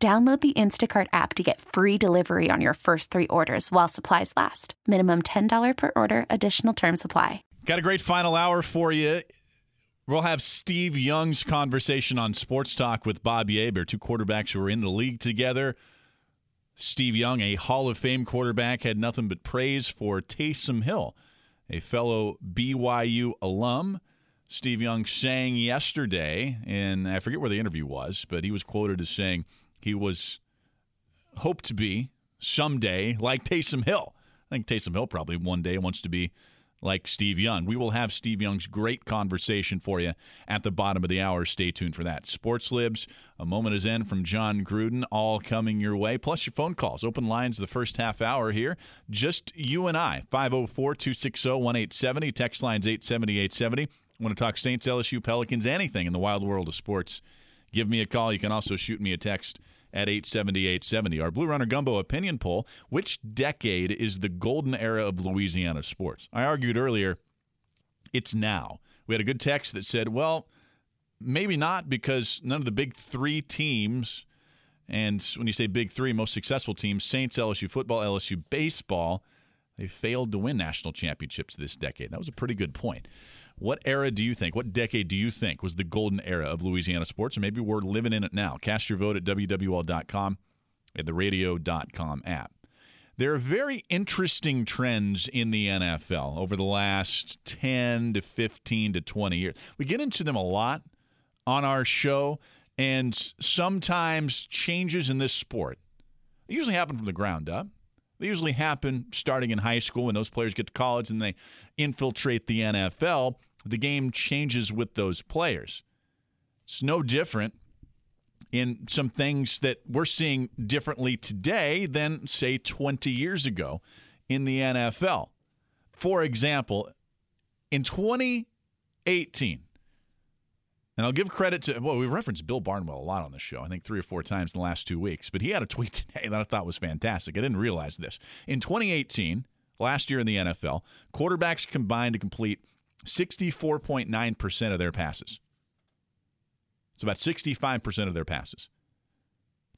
Download the Instacart app to get free delivery on your first three orders while supplies last. Minimum $10 per order, additional term supply. Got a great final hour for you. We'll have Steve Young's conversation on Sports Talk with Bobby Hebert, two quarterbacks who were in the league together. Steve Young, a Hall of Fame quarterback, had nothing but praise for Taysom Hill, a fellow BYU alum. Steve Young sang yesterday, and I forget where the interview was, but he was quoted as saying, he was hoped to be someday like Taysom Hill. I think Taysom Hill probably one day wants to be like Steve Young. We will have Steve Young's great conversation for you at the bottom of the hour. Stay tuned for that. Sports Libs, a moment is in from Jon Gruden, all coming your way, plus your phone calls. Open lines the first half hour here. Just you and I. 504 260 1870. Text lines 870 870. Want to talk Saints, LSU, Pelicans, anything in the wild world of sports give me a call. You can also shoot me a text at 870 870. Our Blue Runner Gumbo opinion poll Which decade is the golden era of Louisiana sports? I argued earlier it's now. We had a good text that said, well, maybe not because none of the big three teams, and when you say big three, most successful teams, Saints, LSU football, LSU baseball, they failed to win national championships this decade. That was a pretty good point. What era do you think, what decade do you think was the golden era of Louisiana sports? And maybe we're living in it now. Cast your vote at WWL.com and the radio.com app. There are very interesting trends in the NFL over the last 10 to 15 to 20 years. We get into them a lot on our show, and sometimes changes in this sport they usually happen from the ground up. They usually happen starting in high school when those players get to college and they infiltrate the NFL the game changes with those players. It's no different in some things that we're seeing differently today than, say, 20 years ago in the NFL. For example, in 2018, and I'll give credit to, well, we've referenced Bill Barnwell a lot on this show, I think three or four times in the last two weeks, but he had a tweet today that I thought was fantastic. I didn't realize this. In 2018, last year in the NFL, quarterbacks combined to complete 64.9% of their passes. It's about 65% of their passes.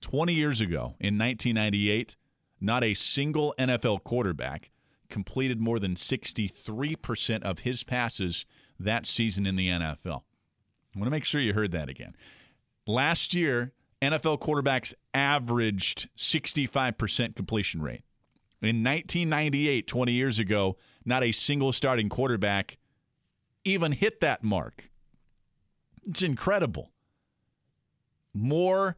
20 years ago, in 1998, not a single NFL quarterback completed more than 63% of his passes that season in the NFL. I want to make sure you heard that again. Last year, NFL quarterbacks averaged 65% completion rate. In 1998, 20 years ago, not a single starting quarterback even hit that mark. It's incredible. More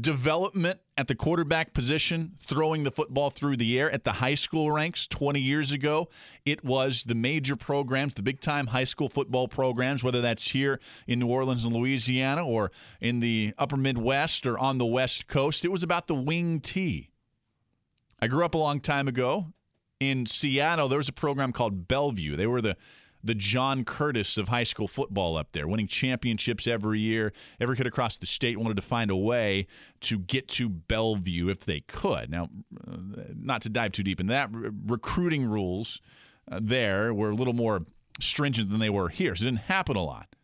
development at the quarterback position, throwing the football through the air at the high school ranks 20 years ago. It was the major programs, the big time high school football programs, whether that's here in New Orleans and Louisiana or in the upper Midwest or on the West Coast. It was about the wing T. I grew up a long time ago in Seattle. There was a program called Bellevue. They were the the John Curtis of high school football up there, winning championships every year. Every kid across the state wanted to find a way to get to Bellevue if they could. Now, uh, not to dive too deep in that, re- recruiting rules uh, there were a little more stringent than they were here, so it didn't happen a lot.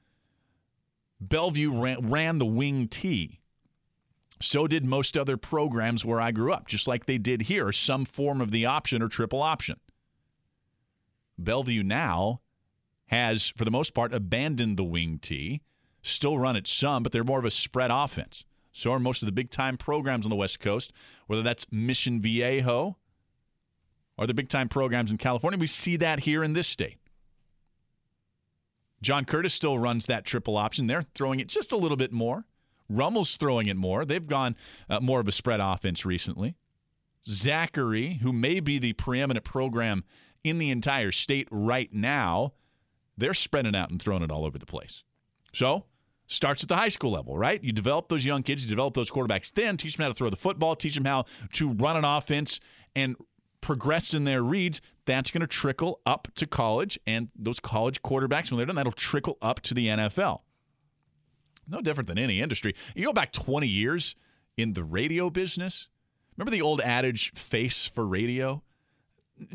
Bellevue ran, ran the wing T. So did most other programs where I grew up, just like they did here, some form of the option or triple option. Bellevue now has, for the most part, abandoned the wing T, still run it some, but they're more of a spread offense. So are most of the big time programs on the West Coast, whether that's Mission Viejo or the big time programs in California. We see that here in this state. John Curtis still runs that triple option. They're throwing it just a little bit more. Rummel's throwing it more. They've gone uh, more of a spread offense recently. Zachary, who may be the preeminent program in the entire state right now, they're spreading out and throwing it all over the place. So starts at the high school level, right? You develop those young kids, you develop those quarterbacks, then teach them how to throw the football, teach them how to run an offense and progress in their reads. That's going to trickle up to college, and those college quarterbacks, when they're done, that'll trickle up to the NFL. No different than any industry. You go back 20 years in the radio business. Remember the old adage, face for radio?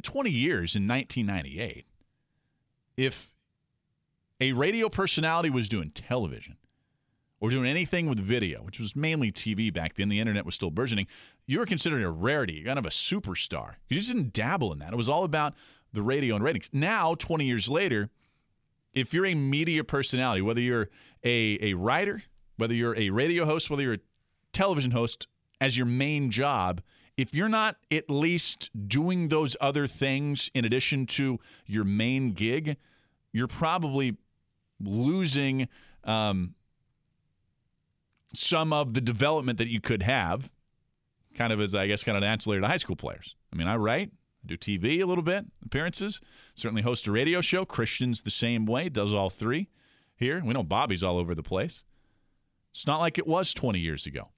20 years in 1998. If a radio personality was doing television, or doing anything with video, which was mainly TV back then, the internet was still burgeoning, you were considered a rarity, kind of a superstar. You just didn't dabble in that. It was all about the radio and ratings. Now, 20 years later, if you're a media personality, whether you're a, a writer, whether you're a radio host, whether you're a television host as your main job, if you're not at least doing those other things in addition to your main gig, you're probably losing um, some of the development that you could have, kind of as I guess kind of an ancillary to high school players. I mean, I write, I do TV a little bit, appearances, certainly host a radio show. Christian's the same way, does all three here. We know Bobby's all over the place. It's not like it was 20 years ago.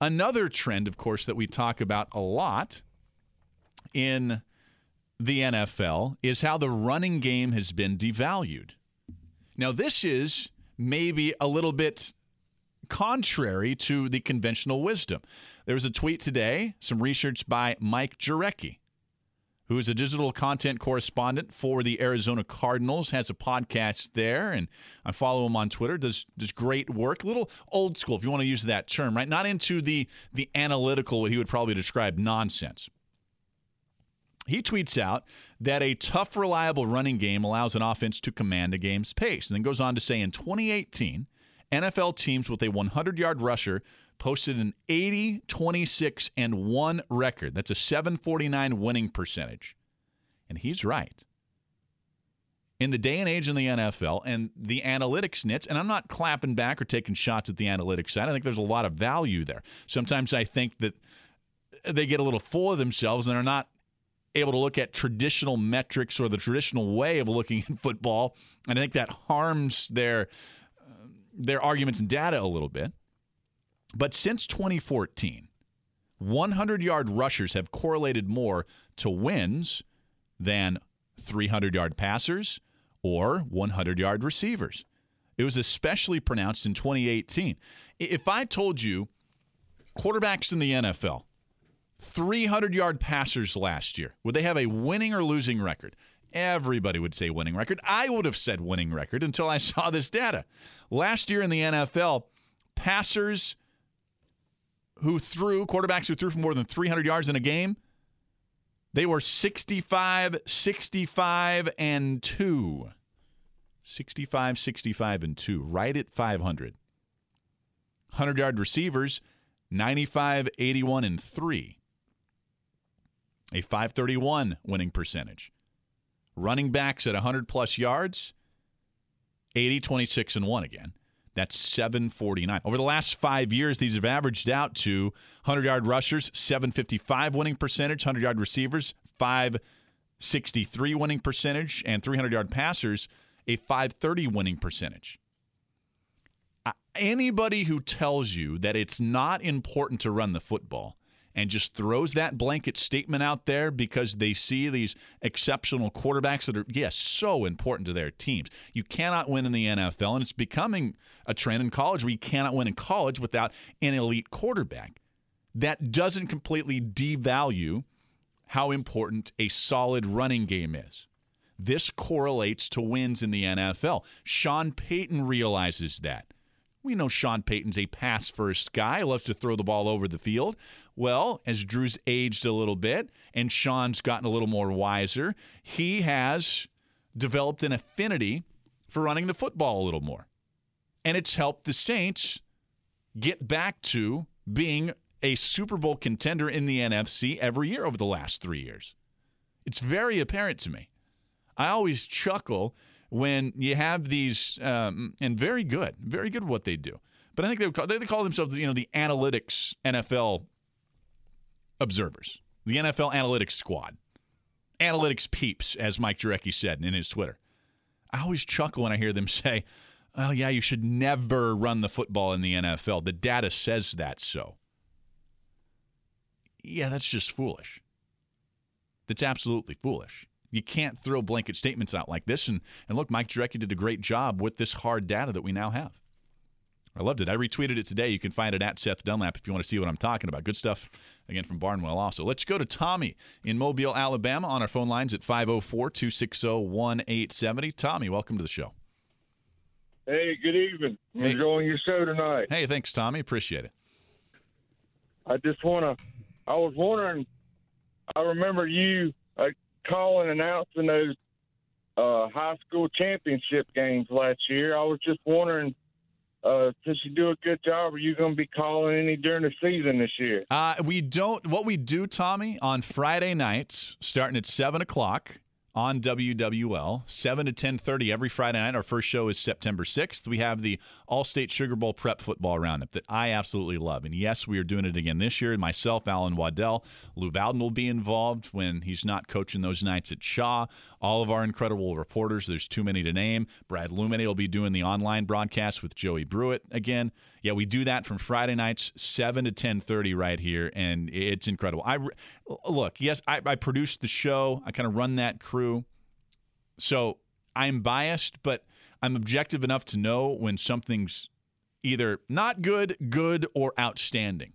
Another trend, of course, that we talk about a lot in the NFL is how the running game has been devalued. Now, this is maybe a little bit contrary to the conventional wisdom. There was a tweet today, some research by Mike Jurecki, who is a digital content correspondent for the Arizona Cardinals, has a podcast there, and I follow him on Twitter. does does great work, a little old school, if you want to use that term, right? Not into the the analytical, what he would probably describe nonsense. He tweets out that a tough, reliable running game allows an offense to command a game's pace, and then goes on to say in 2018 NFL teams with a 100 yard rusher posted an 80, 26, and 1 record. That's a 749 winning percentage. And he's right. In the day and age in the NFL and the analytics nits, and I'm not clapping back or taking shots at the analytics side, I think there's a lot of value there. Sometimes I think that they get a little full of themselves and they're not able to look at traditional metrics or the traditional way of looking at football. And I think that harms their uh, their arguments and data a little bit. But since 2014, 100 yard rushers have correlated more to wins than 300 yard passers or 100 yard receivers. It was especially pronounced in 2018. If I told you quarterbacks in the NFL, 300 yard passers last year, would they have a winning or losing record? Everybody would say winning record. I would have said winning record until I saw this data. Last year in the NFL, passers who threw, quarterbacks who threw for more than 300 yards in a game, they were 65, 65, and 2. 65, 65, and 2, right at 500. 100 yard receivers, 95, 81, and 3. A 531 winning percentage. Running backs at 100 plus yards, 80, 26, and 1 again. That's 749. Over the last five years, these have averaged out to 100 yard rushers, 755 winning percentage, 100 yard receivers, 563 winning percentage, and 300 yard passers, a 530 winning percentage. Anybody who tells you that it's not important to run the football and just throws that blanket statement out there because they see these exceptional quarterbacks that are, yes, so important to their teams. You cannot win in the NFL, and it's becoming a trend in college where you cannot win in college without an elite quarterback. That doesn't completely devalue how important a solid running game is. This correlates to wins in the NFL. Sean Payton realizes that. We know Sean Payton's a pass first guy, loves to throw the ball over the field. Well, as Drew's aged a little bit and Sean's gotten a little more wiser, he has developed an affinity for running the football a little more. And it's helped the Saints get back to being a Super Bowl contender in the NFC every year over the last three years. It's very apparent to me. I always chuckle when you have these, um, and very good, very good at what they do. But I think they call, they call themselves, you know, the analytics NFL observers, the NFL analytics squad, analytics peeps, as Mike Jurecki said in his Twitter. I always chuckle when I hear them say, oh, yeah, you should never run the football in the NFL. The data says that so. Yeah, that's just foolish. That's absolutely foolish. You can't throw blanket statements out like this. And, and look, Mike Jurecki did a great job with this hard data that we now have. I loved it. I retweeted it today. You can find it at Seth Dunlap if you want to see what I'm talking about. Good stuff, again, from Barnwell also. Let's go to Tommy in Mobile, Alabama on our phone lines at 504 260 1870. Tommy, welcome to the show. Hey, good evening. Hey. Enjoying your show tonight. Hey, thanks, Tommy. Appreciate it. I just want to, I was wondering, I remember you calling announcing those uh, high school championship games last year. I was just wondering uh, since you do a good job, are you going to be calling any during the season this year? Uh, we don't. What we do, Tommy, on Friday nights, starting at seven o'clock, on WWL, 7 to 10:30 every Friday night. Our first show is September 6th. We have the All-State Sugar Bowl Prep Football Roundup that I absolutely love. And yes, we are doing it again this year. Myself, Alan Waddell, Lou Bowden will be involved when he's not coaching those nights at Shaw. All of our incredible reporters, there's too many to name. Brad Lumine will be doing the online broadcast with Joey Brewitt again. Yeah, we do that from Friday nights, 7 to 10:30 right here and it's incredible. I look, yes, I, I produced the show. I kind of run that crew. So I'm biased, but I'm objective enough to know when something's either not good, good, or outstanding.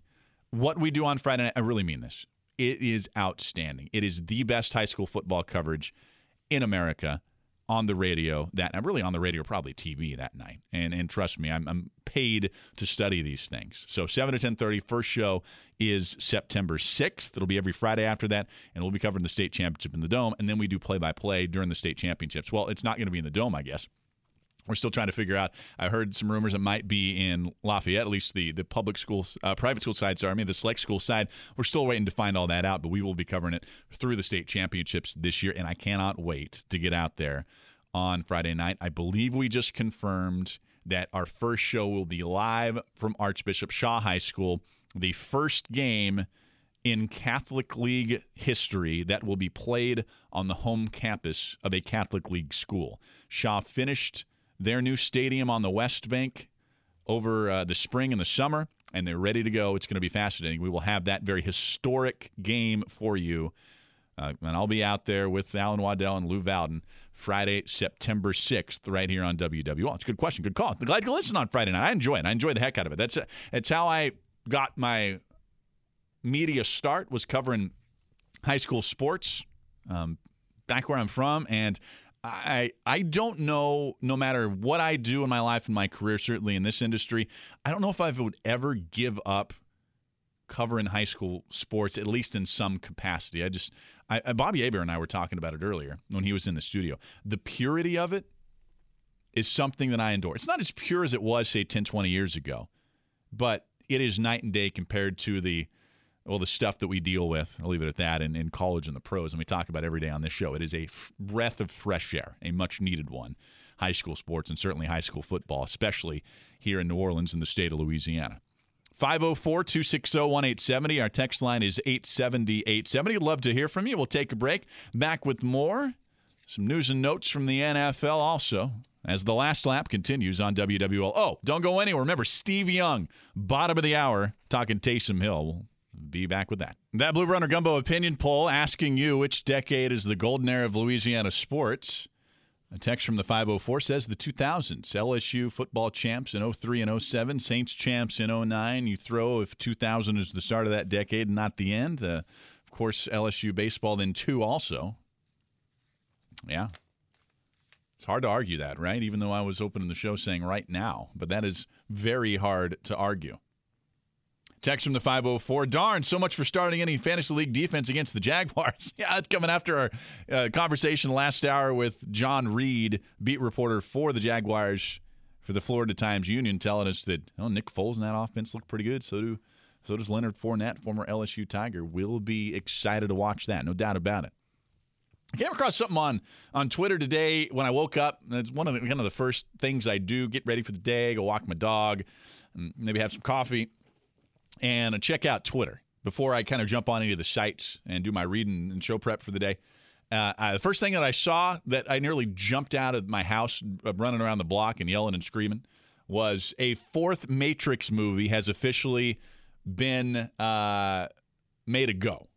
What we do on Friday night, I really mean this. It is outstanding. It is the best high school football coverage in America on the radio that I'm really on the radio, probably TV that night. And and trust me, I'm, I'm paid to study these things. So seven to ten thirty, first show is September sixth. It'll be every Friday after that, and we'll be covering the state championship in the dome, and then we do play by play during the state championships. Well, it's not going to be in the dome, I guess. We're still trying to figure out. I heard some rumors it might be in Lafayette, at least the the public schools, uh, private school side. Sorry, I mean the select school side. We're still waiting to find all that out, but we will be covering it through the state championships this year, and I cannot wait to get out there on Friday night. I believe we just confirmed that our first show will be live from Archbishop Shaw High School. The first game in Catholic League history that will be played on the home campus of a Catholic League school. Shaw finished their new stadium on the West Bank over uh, the spring and the summer, and they're ready to go. It's going to be fascinating. We will have that very historic game for you. Uh, and I'll be out there with Alan Waddell and Lou Valden Friday, September 6th, right here on WWL. It's a good question. Good call. I'm glad you listen on Friday night. I enjoy it. I enjoy the heck out of it. That's, that's how I got my media start was covering high school sports um, back where I'm from. And I I don't know. No matter what I do in my life and my career, certainly in this industry, I don't know if I would ever give up covering high school sports, at least in some capacity. I just I, Bobby Hebert and I were talking about it earlier when he was in the studio. The purity of it is something that I endure. It's not as pure as it was, say, 10, 20 years ago, but it is night and day compared to the well, the stuff that we deal with, I'll leave it at that, in, in college and the pros, and we talk about every day on this show. It is a f- breath of fresh air, a much needed one. High school sports and certainly high school football, especially here in New Orleans in the state of Louisiana. 504 260 1870. Our text line is 870 870. Love to hear from you. We'll take a break. Back with more. Some news and notes from the NFL also as the last lap continues on WWL. Oh, don't go anywhere. Remember, Steve Young, bottom of the hour, talking Taysom Hill be back with that. That Blue Runner Gumbo opinion poll asking you which decade is the golden era of Louisiana sports. A text from the 504 says the 2000s. LSU football champs in 03 and 07, Saints champs in 09. You throw if 2000 is the start of that decade and not the end. Uh, of course, LSU baseball then two also. Yeah. It's hard to argue that, right? Even though I was opening the show saying right now, but that is very hard to argue. Text from the 504. Darn, so much for starting any fantasy league defense against the Jaguars. yeah, it's coming after our uh, conversation last hour with John Reed, beat reporter for the Jaguars for the Florida Times Union, telling us that oh, Nick Foles and that offense look pretty good. So do so does Leonard Fournette, former LSU Tiger. We'll be excited to watch that, no doubt about it. I came across something on on Twitter today when I woke up. It's one of the kind of the first things I do: get ready for the day, go walk my dog, and maybe have some coffee and check out Twitter before I kind of jump on any of the sites and do my reading and show prep for the day. uh, I, the first thing that I saw that I nearly jumped out of my house, uh, running around the block and yelling and screaming, was a fourth Matrix movie has officially been uh, made a go.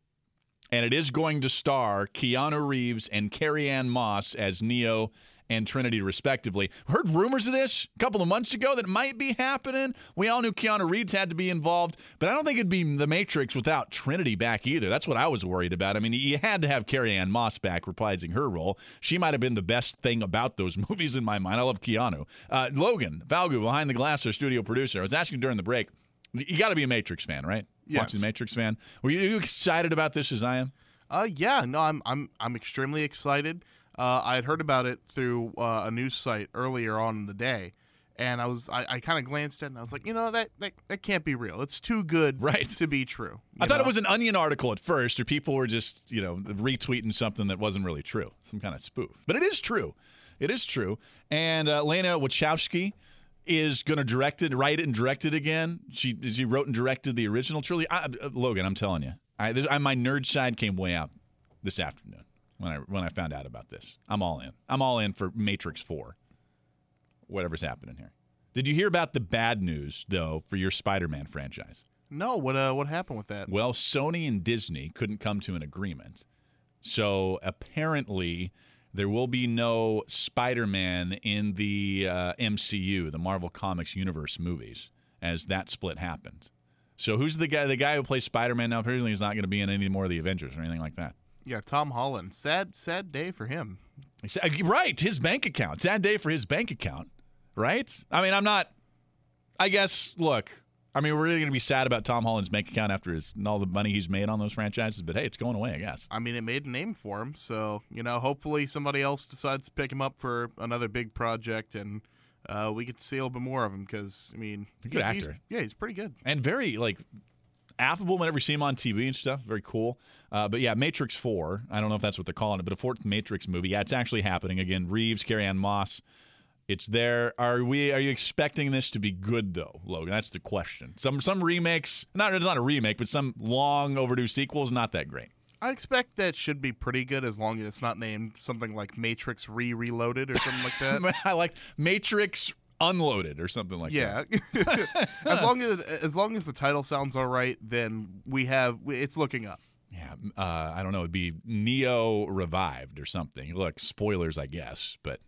And it is going to star Keanu Reeves and Carrie Ann Moss as Neo and Trinity, respectively. Heard rumors of this a couple of months ago that might be happening. We all knew Keanu Reeves had to be involved, but I don't think it'd be The Matrix without Trinity back either. That's what I was worried about. I mean, you had to have Carrie Ann Moss back reprising her role. She might have been the best thing about those movies in my mind. I love Keanu. Uh, Logan Valgu, behind the glass, our studio producer. I was asking during the break. You got to be a Matrix fan, right? Yes. Watching the Matrix fan. Were you, you excited about this as I am? Uh, yeah, no, I'm I'm I'm extremely excited. Uh, I had heard about it through uh, a news site earlier on in the day, and I was I, I kind of glanced at it and I was like, you know, that, that that can't be real. It's too good Right. to be true. I thought it was an Onion article at first, or people were just, you know, retweeting something that wasn't really true, some kind of spoof. But it is true. It is true. And uh, Lana Wachowski is going to direct it, write it, and direct it again. She she wrote and directed the original trilogy. I, uh, Logan, I'm telling you, I, I, my nerd side came way out this afternoon when I when I found out about this. I'm all in. I'm all in for Matrix Four. Whatever's happening here. Did you hear about the bad news though for your Spider-Man franchise? no. What uh what happened with that? Well, Sony and Disney couldn't come to an agreement. So apparently, there will be no Spider Man in the uh, MCU, the Marvel Comics Universe movies, as that split happened. So who's the guy? The guy who plays Spider Man now apparently is not going to be in any more of the Avengers or anything like that. Yeah, Tom Holland. Sad sad day for him. Uh, Right, his bank account. Sad day for his bank account. Right? I mean, I'm not. I guess. Look, I mean, we're really going to be sad about Tom Holland's bank account after his and all the money he's made on those franchises. But hey, it's going away. I guess. I mean, it made a name for him. So you know, hopefully somebody else decides to pick him up for another big project, and uh, we to see a little bit more of him. Because I mean, a good he's- he's- actor. yeah, he's pretty good. and very like affable whenever you see him on TV and stuff. Very cool. Uh, but yeah, Matrix Four. I don't know if that's what they're calling it, but a fourth Matrix movie. Yeah, it's actually happening again. Reeves, Carrie Ann Moss. It's there. Are we? Are you expecting this to be good though, Logan? That's the question. Some some remakes. Not it's not a remake, but some long overdue sequels. Not that great. I expect that should be pretty good as long as it's not named something like Matrix Re Reloaded or something like that. I like Matrix Unloaded or something like that. Yeah, as long as as long as the title sounds all right, then we have it's looking up. Yeah, uh, I don't know. It'd be Neo revived or something. Look, spoilers, I guess, but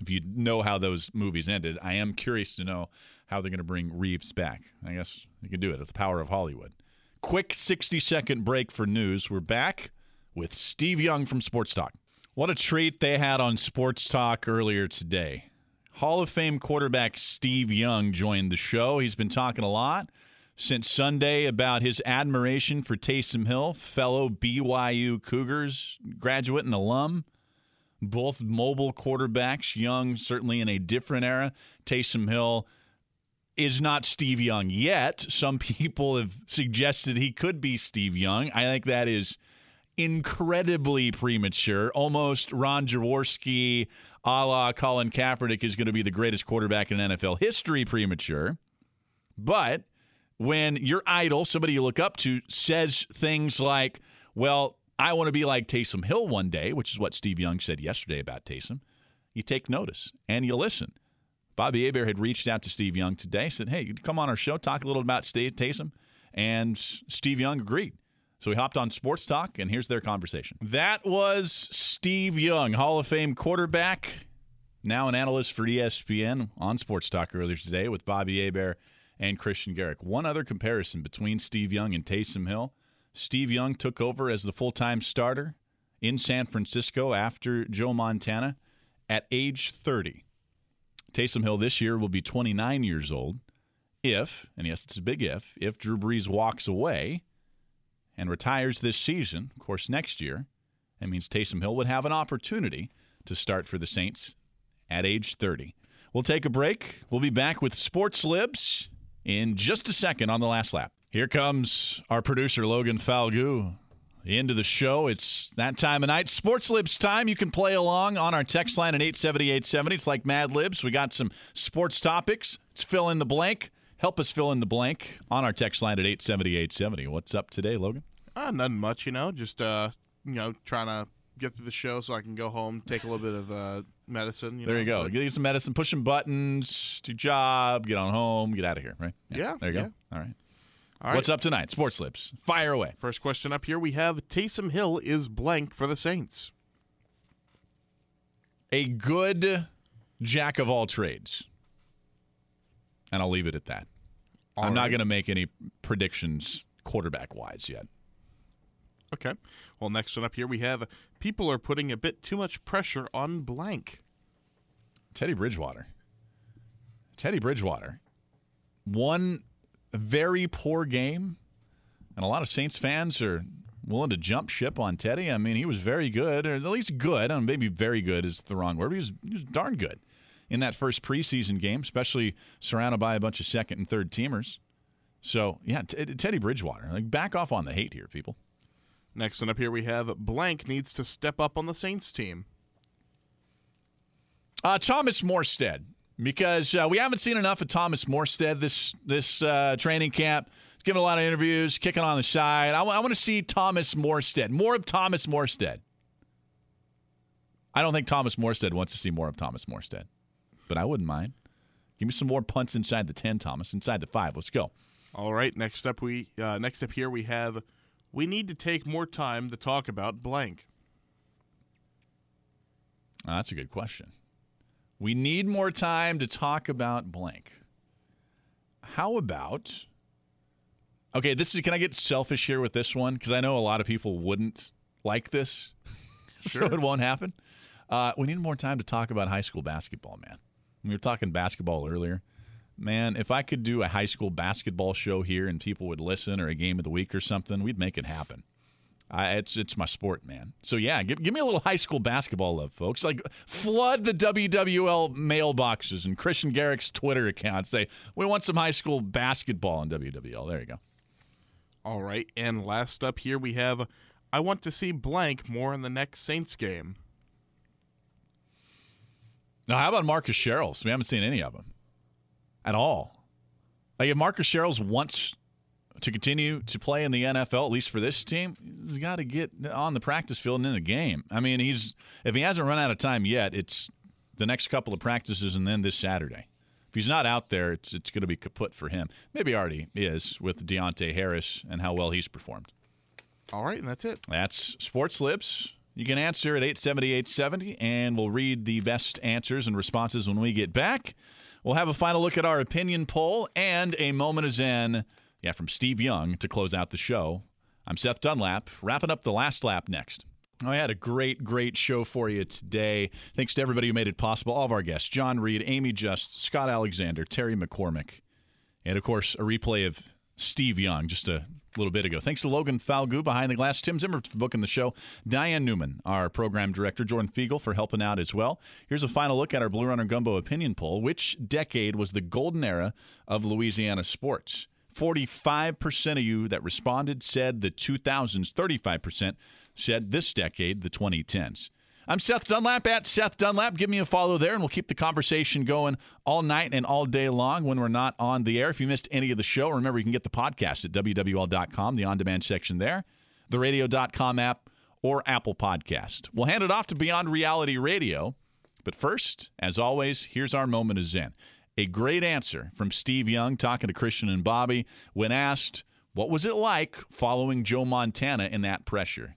if you know how those movies ended, I am curious to know how they're going to bring Reeves back. I guess you can do it. It's the power of Hollywood. Quick 60 second break for news. We're back with Steve Young from Sports Talk. What a treat they had on Sports Talk earlier today. Hall of Fame quarterback Steve Young joined the show. He's been talking a lot since Sunday about his admiration for Taysom Hill, fellow BYU Cougars graduate and alum. Both mobile quarterbacks, Young certainly in a different era. Taysom Hill is not Steve Young yet. Some people have suggested he could be Steve Young. I think that is incredibly premature. Almost Ron Jaworski, a la Colin Kaepernick, is going to be the greatest quarterback in NFL history premature. But when your idol, somebody you look up to, says things like, well, I want to be like Taysom Hill one day, which is what Steve Young said yesterday about Taysom, you take notice and you listen. Bobby Hebert had reached out to Steve Young today, said, hey, come on our show, talk a little about Taysom. And Steve Young agreed. So we hopped on Sports Talk, and here's their conversation. That was Steve Young, Hall of Fame quarterback, now an analyst for ESPN on Sports Talk earlier today with Bobby Hebert and Christian Garrick. One other comparison between Steve Young and Taysom Hill. Steve Young took over as the full time starter in San Francisco after Joe Montana at age 30. Taysom Hill this year will be 29 years old if, and yes, it's a big if, if Drew Brees walks away and retires this season, of course, next year, that means Taysom Hill would have an opportunity to start for the Saints at age 30. We'll take a break. We'll be back with Sports Libs in just a second on the last lap. Here comes our producer, Logan Falgu. Into the show. It's that time of night. Sports Libs time. You can play along on our text line at 870 870. It's like Mad Libs. We got some sports topics. It's fill in the blank. Help us fill in the blank on our text line at 870 870. What's up today, Logan? Uh, nothing much, you know. Just uh, you know, trying to get through the show so I can go home, take a little bit of uh, medicine. You there know, you go. but- Get some medicine, push some buttons, do job, get on home, get out of here, right? Yeah, There you yeah. go. All right. All right. What's up tonight? Sports Libs. Fire away. First question up here we have Taysom Hill is blank for the Saints. A good jack of all trades. And I'll leave it at that. All I'm not going to make any predictions quarterback wise yet. Okay. Well, next one up here we have people are putting a bit too much pressure on blank. Teddy Bridgewater. Teddy Bridgewater. One very poor game, and a lot of Saints fans are willing to jump ship on Teddy. I mean, he was very good, or at least good. I don't know, maybe very good is the wrong word. But he was, he was darn good in that first preseason game, especially surrounded by a bunch of second and third teamers. So, yeah, T- Teddy Bridgewater. Like, back off on the hate here, people. Next one up here we have blank needs to step up on the Saints team. Uh, Thomas Morstead, because uh, we haven't seen enough of Thomas Morstead this this uh, training camp. He's giving a lot of interviews, kicking on the side. I want to see Thomas Morstead, more of Thomas Morstead. I don't think Thomas Morstead wants to see more of Thomas Morstead, but I wouldn't mind. Give me some more punts inside the ten, Thomas, inside the five. Let's go. All right, next up we uh, next up here we have we need to take more time to talk about blank. Uh, that's a good question. We need more time to talk about blank. How about? Okay, this is. Can I get selfish here with this one? Because I know a lot of people wouldn't like this, so Sure. it won't happen. Uh, we need more time to talk about high school basketball, man. We were talking basketball earlier. Man, if I could do a high school basketball show here and people would listen, or a game of the week or something, we'd make it happen. I, it's it's my sport, man. So yeah, give, give me a little high school basketball love, folks. Like flood the WWL mailboxes and Christian Garrick's Twitter account. Say we want some high school basketball in WWL. There you go. All right, and last up here we have I want to see blank more in the next Saints game. Now, how about Marcus Sherels? We haven't seen any of them at all. Like if Marcus Sherels wants to continue to play in the NFL, at least for this team, he's got to get on the practice field and in the game. I mean, he's if he hasn't run out of time yet, it's the next couple of practices and then this Saturday. If he's not out there, it's it's going to be kaput for him. Maybe already is with Deonte Harris and how well he's performed. All right, and that's it. That's Sports Libs. You can answer at 870 870, and we'll read the best answers and responses when we get back. We'll have a final look at our opinion poll and a moment of zen, yeah, from Steve Young to close out the show. I'm Seth Dunlap, wrapping up the last lap next. Oh, I had a great, great show for you today. Thanks to everybody who made it possible. All of our guests John Reed, Amy Just, Scott Alexander, Terry McCormick, and of course, a replay of Steve Young just a little bit ago. Thanks to Logan Falgu behind the glass, Tim Zimmer for booking the show, Diane Newman, our program director, Jordan Fiegel for helping out as well. Here's a final look at our Blue Runner Gumbo opinion poll. Which decade was the golden era of Louisiana sports? 45% of you that responded said the 2000s, 35% said this decade, the 2010s. I'm Seth Dunlap at Seth Dunlap. Give me a follow there, and we'll keep the conversation going all night and all day long when we're not on the air. If you missed any of the show, remember you can get the podcast at WWL.com, the on demand section there, the radio.com app, or Apple Podcast. We'll hand it off to Beyond Reality Radio. But first, as always, here's our moment of Zen. A great answer from Steve Young talking to Christian and Bobby when asked, What was it like following Joe Montana in that pressure?